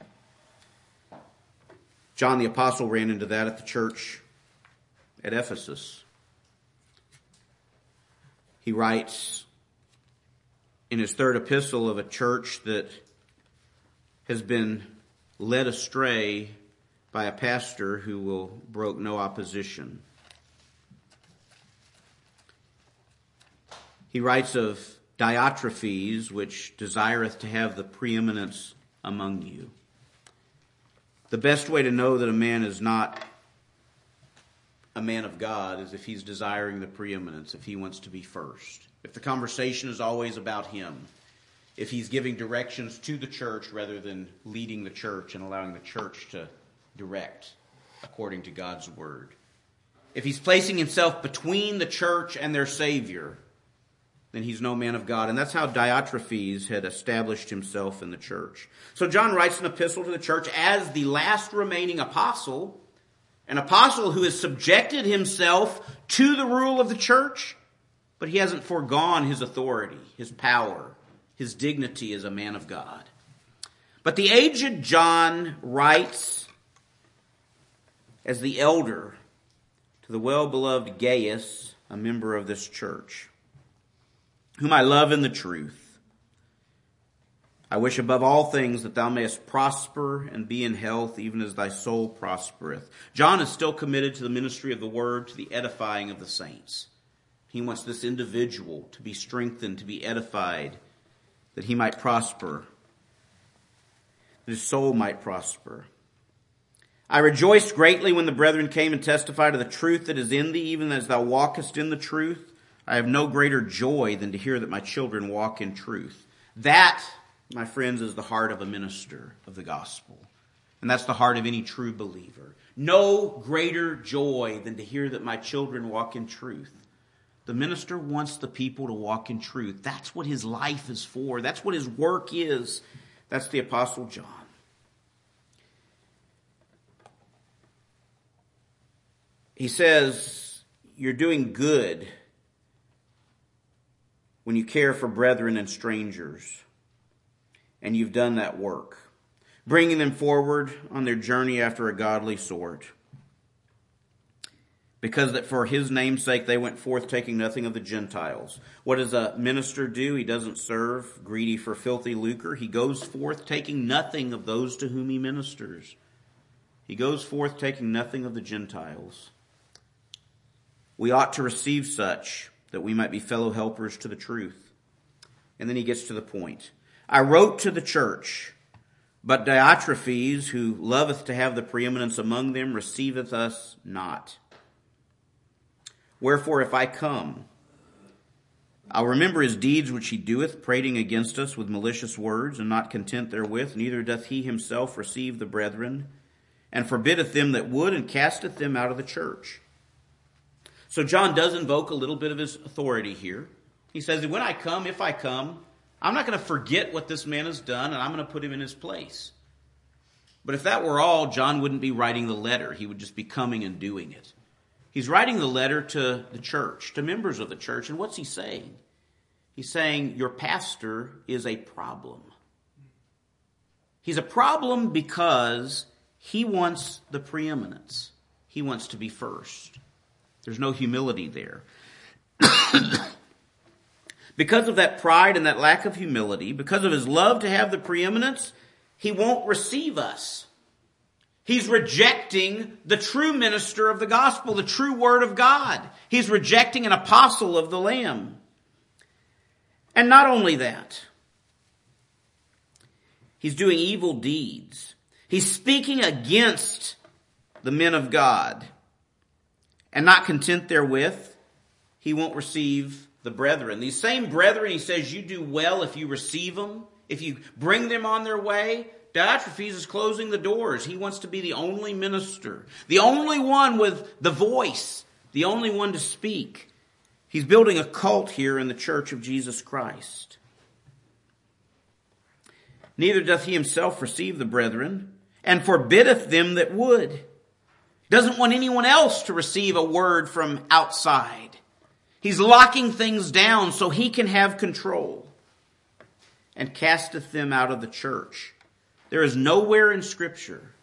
John the Apostle ran into that at the church at Ephesus. He writes in his third epistle of a church that has been led astray by a pastor who will broke no opposition. He writes of Diotrephes, which desireth to have the preeminence among you. The best way to know that a man is not a man of God is if he's desiring the preeminence, if he wants to be first. If the conversation is always about him, if he's giving directions to the church rather than leading the church and allowing the church to direct according to God's word. If he's placing himself between the church and their Savior, then he's no man of God. And that's how Diotrephes had established himself in the church. So John writes an epistle to the church as the last remaining apostle, an apostle who has subjected himself to the rule of the church, but he hasn't foregone his authority, his power, his dignity as a man of God. But the aged John writes as the elder to the well beloved Gaius, a member of this church, whom I love in the truth. I wish above all things that thou mayest prosper and be in health, even as thy soul prospereth. John is still committed to the ministry of the word, to the edifying of the saints. He wants this individual to be strengthened, to be edified, that he might prosper, that his soul might prosper. I rejoiced greatly when the brethren came and testified of the truth that is in thee, even as thou walkest in the truth. I have no greater joy than to hear that my children walk in truth. That, my friends, is the heart of a minister of the gospel. And that's the heart of any true believer. No greater joy than to hear that my children walk in truth. The minister wants the people to walk in truth. That's what his life is for. That's what his work is. That's the Apostle John. He says, You're doing good when you care for brethren and strangers, and you've done that work, bringing them forward on their journey after a godly sort because that for his name's sake they went forth taking nothing of the Gentiles. What does a minister do? He doesn't serve, greedy for filthy lucre. He goes forth taking nothing of those to whom he ministers. He goes forth taking nothing of the Gentiles. We ought to receive such that we might be fellow helpers to the truth. And then he gets to the point. I wrote to the church, but Diotrephes, who loveth to have the preeminence among them, receiveth us not. Wherefore, if I come, I'll remember his deeds which he doeth, prating against us with malicious words, and not content therewith, neither doth he himself receive the brethren, and forbiddeth them that would, and casteth them out of the church. So John does invoke a little bit of his authority here. He says, When I come, if I come, I'm not going to forget what this man has done, and I'm going to put him in his place. But if that were all, John wouldn't be writing the letter. He would just be coming and doing it. He's writing the letter to the church, to members of the church, and what's he saying? He's saying, Your pastor is a problem. He's a problem because he wants the preeminence, he wants to be first. There's no humility there. because of that pride and that lack of humility, because of his love to have the preeminence, he won't receive us. He's rejecting the true minister of the gospel, the true word of God. He's rejecting an apostle of the Lamb. And not only that, he's doing evil deeds. He's speaking against the men of God. And not content therewith, he won't receive the brethren. These same brethren, he says, you do well if you receive them, if you bring them on their way, Diotrephes is closing the doors. He wants to be the only minister, the only one with the voice, the only one to speak. He's building a cult here in the church of Jesus Christ. Neither doth he himself receive the brethren, and forbiddeth them that would. Doesn't want anyone else to receive a word from outside. He's locking things down so he can have control. And casteth them out of the church. There is nowhere in Scripture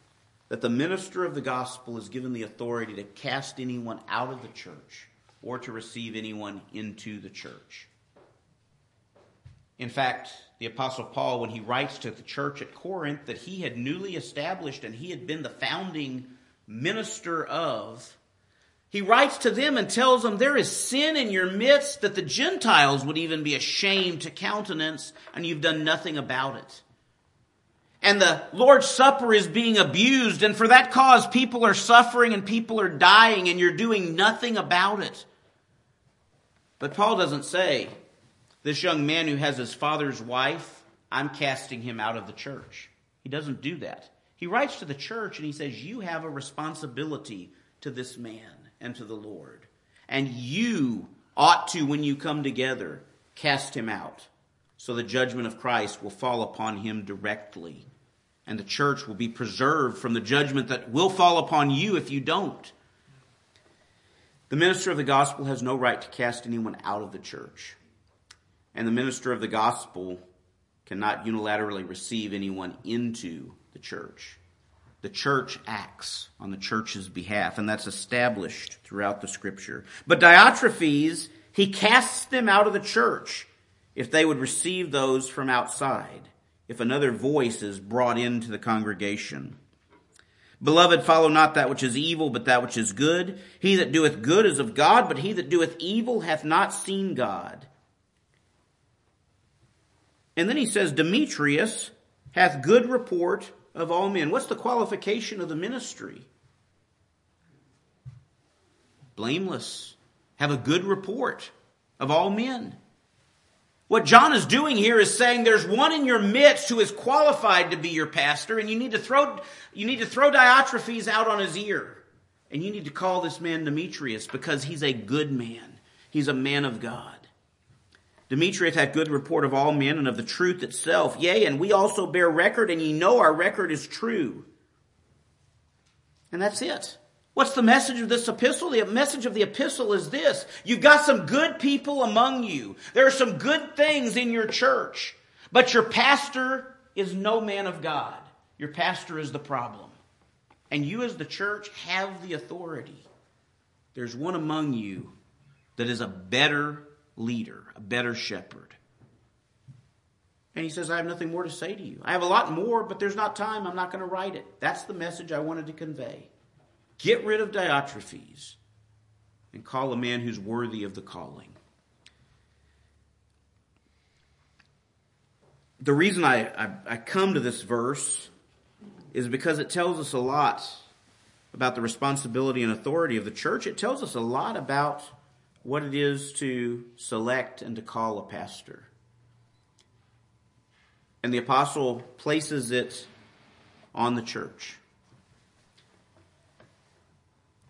that the minister of the gospel is given the authority to cast anyone out of the church or to receive anyone into the church. In fact, the apostle Paul, when he writes to the church at Corinth that he had newly established and he had been the founding minister of, he writes to them and tells them there is sin in your midst that the Gentiles would even be ashamed to countenance and you've done nothing about it and the Lord's Supper is being abused, and for that cause people are suffering and people are dying, and you're doing nothing about it. But Paul doesn't say, this young man who has his father's wife, I'm casting him out of the church. He doesn't do that. He writes to the church and he says, You have a responsibility to this man and to the Lord. And you ought to, when you come together, cast him out. So the judgment of Christ will fall upon him directly and the church will be preserved from the judgment that will fall upon you if you don't. The minister of the gospel has no right to cast anyone out of the church. And the minister of the gospel cannot unilaterally receive anyone into the church. The church acts on the church's behalf, and that's established throughout the scripture. But Diotrephes, he casts them out of the church if they would receive those from outside if another voice is brought into the congregation. Beloved, follow not that which is evil, but that which is good. He that doeth good is of God, but he that doeth evil hath not seen God. And then he says, Demetrius hath good report of all men. What's the qualification of the ministry? Blameless. Have a good report of all men. What John is doing here is saying there's one in your midst who is qualified to be your pastor, and you need to throw, you need to throw Diotrephes out on his ear. And you need to call this man Demetrius because he's a good man. He's a man of God. Demetrius had good report of all men and of the truth itself. Yea, and we also bear record, and ye know our record is true. And that's it. What's the message of this epistle? The message of the epistle is this. You've got some good people among you. There are some good things in your church. But your pastor is no man of God. Your pastor is the problem. And you as the church have the authority. There's one among you that is a better leader, a better shepherd. And he says, I have nothing more to say to you. I have a lot more, but there's not time. I'm not going to write it. That's the message I wanted to convey. Get rid of Diotrephes and call a man who's worthy of the calling. The reason I, I, I, come to this verse is because it tells us a lot about the responsibility and authority of the church. It tells us a lot about what it is to select and to call a pastor. And the apostle places it on the church.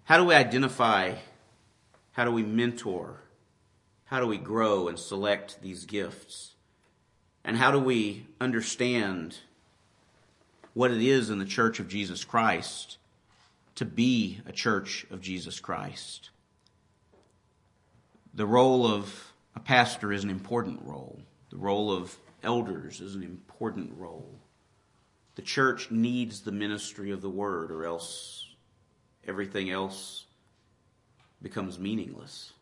How do we identify? How do we mentor? How do we grow and select these gifts? And how do we understand what it is in the church of Jesus Christ to be a church of Jesus Christ. The role of a pastor is an important role. The role of elders is an important role. The church needs the ministry of the word, or else everything else becomes meaningless.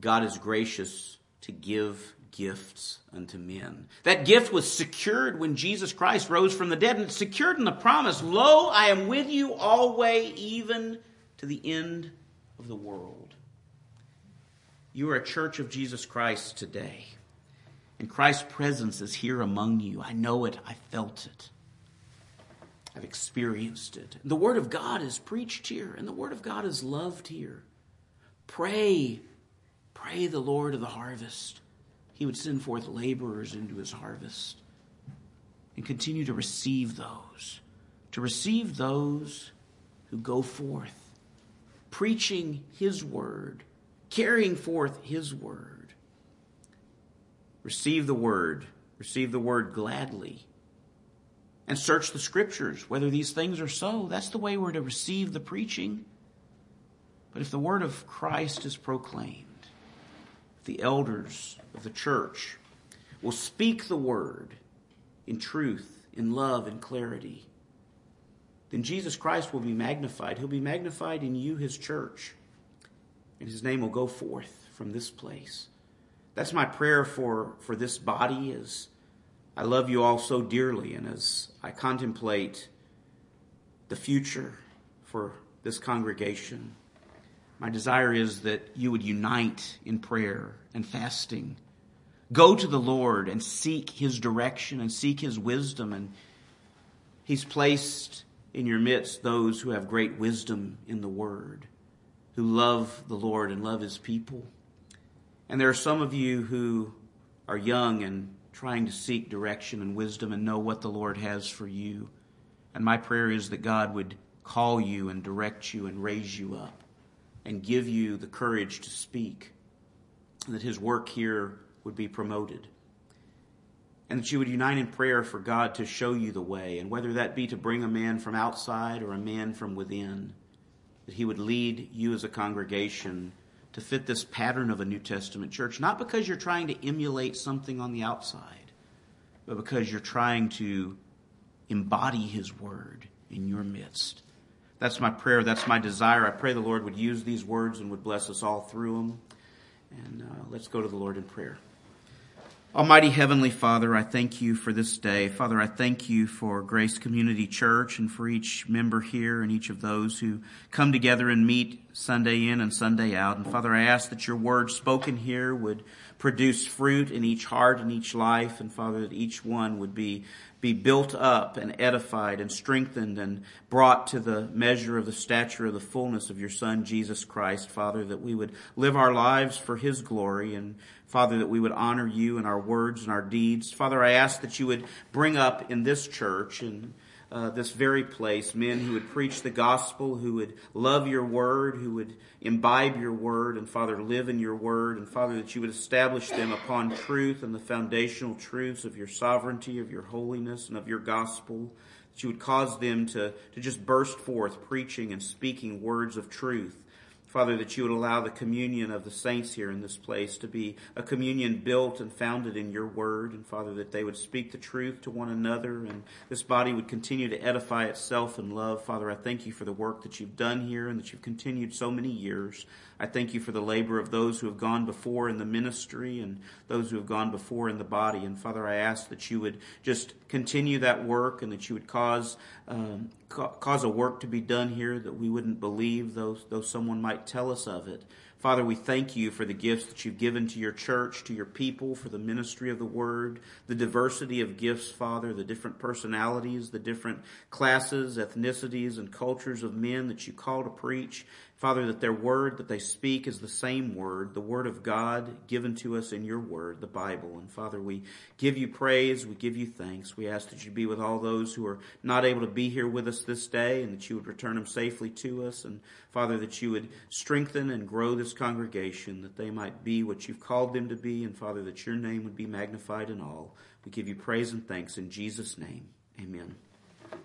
God is gracious to give gifts unto men. That gift was secured when Jesus Christ rose from the dead, and it's secured in the promise, Lo, I am with you always, even to the end of the world. You are a church of Jesus Christ today. And Christ's presence is here among you. I know it. I felt it. I've experienced it. The Word of God is preached here, and the Word of God is loved here. Pray, pray the Lord of the harvest. He would send forth laborers into his harvest and continue to receive those, to receive those who go forth, preaching his word, carrying forth his word. Receive the word. Receive the word gladly. And search the scriptures, whether these things are so. That's the way we're to receive the preaching. But if the word of Christ is proclaimed, the elders of the church will speak the word in truth, in love, and clarity, then Jesus Christ will be magnified. He'll be magnified in you, his church, and his name will go forth from this place. That's my prayer for, for this body as I love you all so dearly and as I contemplate the future for this congregation. My desire is that you would unite in prayer and fasting. Go to the Lord and seek His direction and seek His wisdom. And He's placed in your midst those who have great wisdom in the Word, who love the Lord and love His people. And there are some of you who are young and trying to seek direction and wisdom and know what the Lord has for you. And my prayer is that God would call you and direct you and raise you up and give you the courage to speak, that His work here would be promoted. And that you would unite in prayer for God to show you the way, and whether that be to bring a man from outside or a man from within, that He would lead you as a congregation to fit this pattern of a New Testament church, not because you're trying to emulate something on the outside, but because you're trying to embody His Word in your midst. That's my prayer. That's my desire. I pray the Lord would use these words and would bless us all through them. And uh, let's go to the Lord in prayer. Almighty Heavenly Father, I thank you for this day. Father, I thank you for Grace Community Church and for each member here and each of those who come together and meet Sunday in and Sunday out. And Father, I ask that your word spoken here would produce fruit in each heart and each life. And Father, that each one would be be built up and edified and strengthened and brought to the measure of the stature of the fullness of your Son, Jesus Christ, Father, that we would live our lives for His glory and Father, that we would honor you in our words and our deeds. Father, I ask that you would bring up in this church and uh, this very place, men who would preach the gospel, who would love your word, who would imbibe your word, and Father, live in your word, and Father, that you would establish them upon truth and the foundational truths of your sovereignty, of your holiness, and of your gospel, that you would cause them to, to just burst forth preaching and speaking words of truth Father, that you would allow the communion of the saints here in this place to be a communion built and founded in your word. And Father, that they would speak the truth to one another and this body would continue to edify itself in love. Father, I thank you for the work that you've done here and that you've continued so many years. I thank you for the labor of those who have gone before in the ministry and those who have gone before in the body. And Father, I ask that you would just continue that work and that you would cause um, ca- cause a work to be done here that we wouldn't believe, though though someone might tell us of it. Father, we thank you for the gifts that you've given to your church, to your people, for the ministry of the word, the diversity of gifts, Father, the different personalities, the different classes, ethnicities, and cultures of men that you call to preach. Father, that their word that they speak is the same word, the word of God given to us in your word, the Bible. And Father, we give you praise, we give you thanks. We ask that you be with all those who are not able to be here with us this day and that you would return them safely to us. And Father, that you would strengthen and grow this congregation, that they might be what you've called them to be. And Father, that your name would be magnified in all. We give you praise and thanks in Jesus' name. Amen.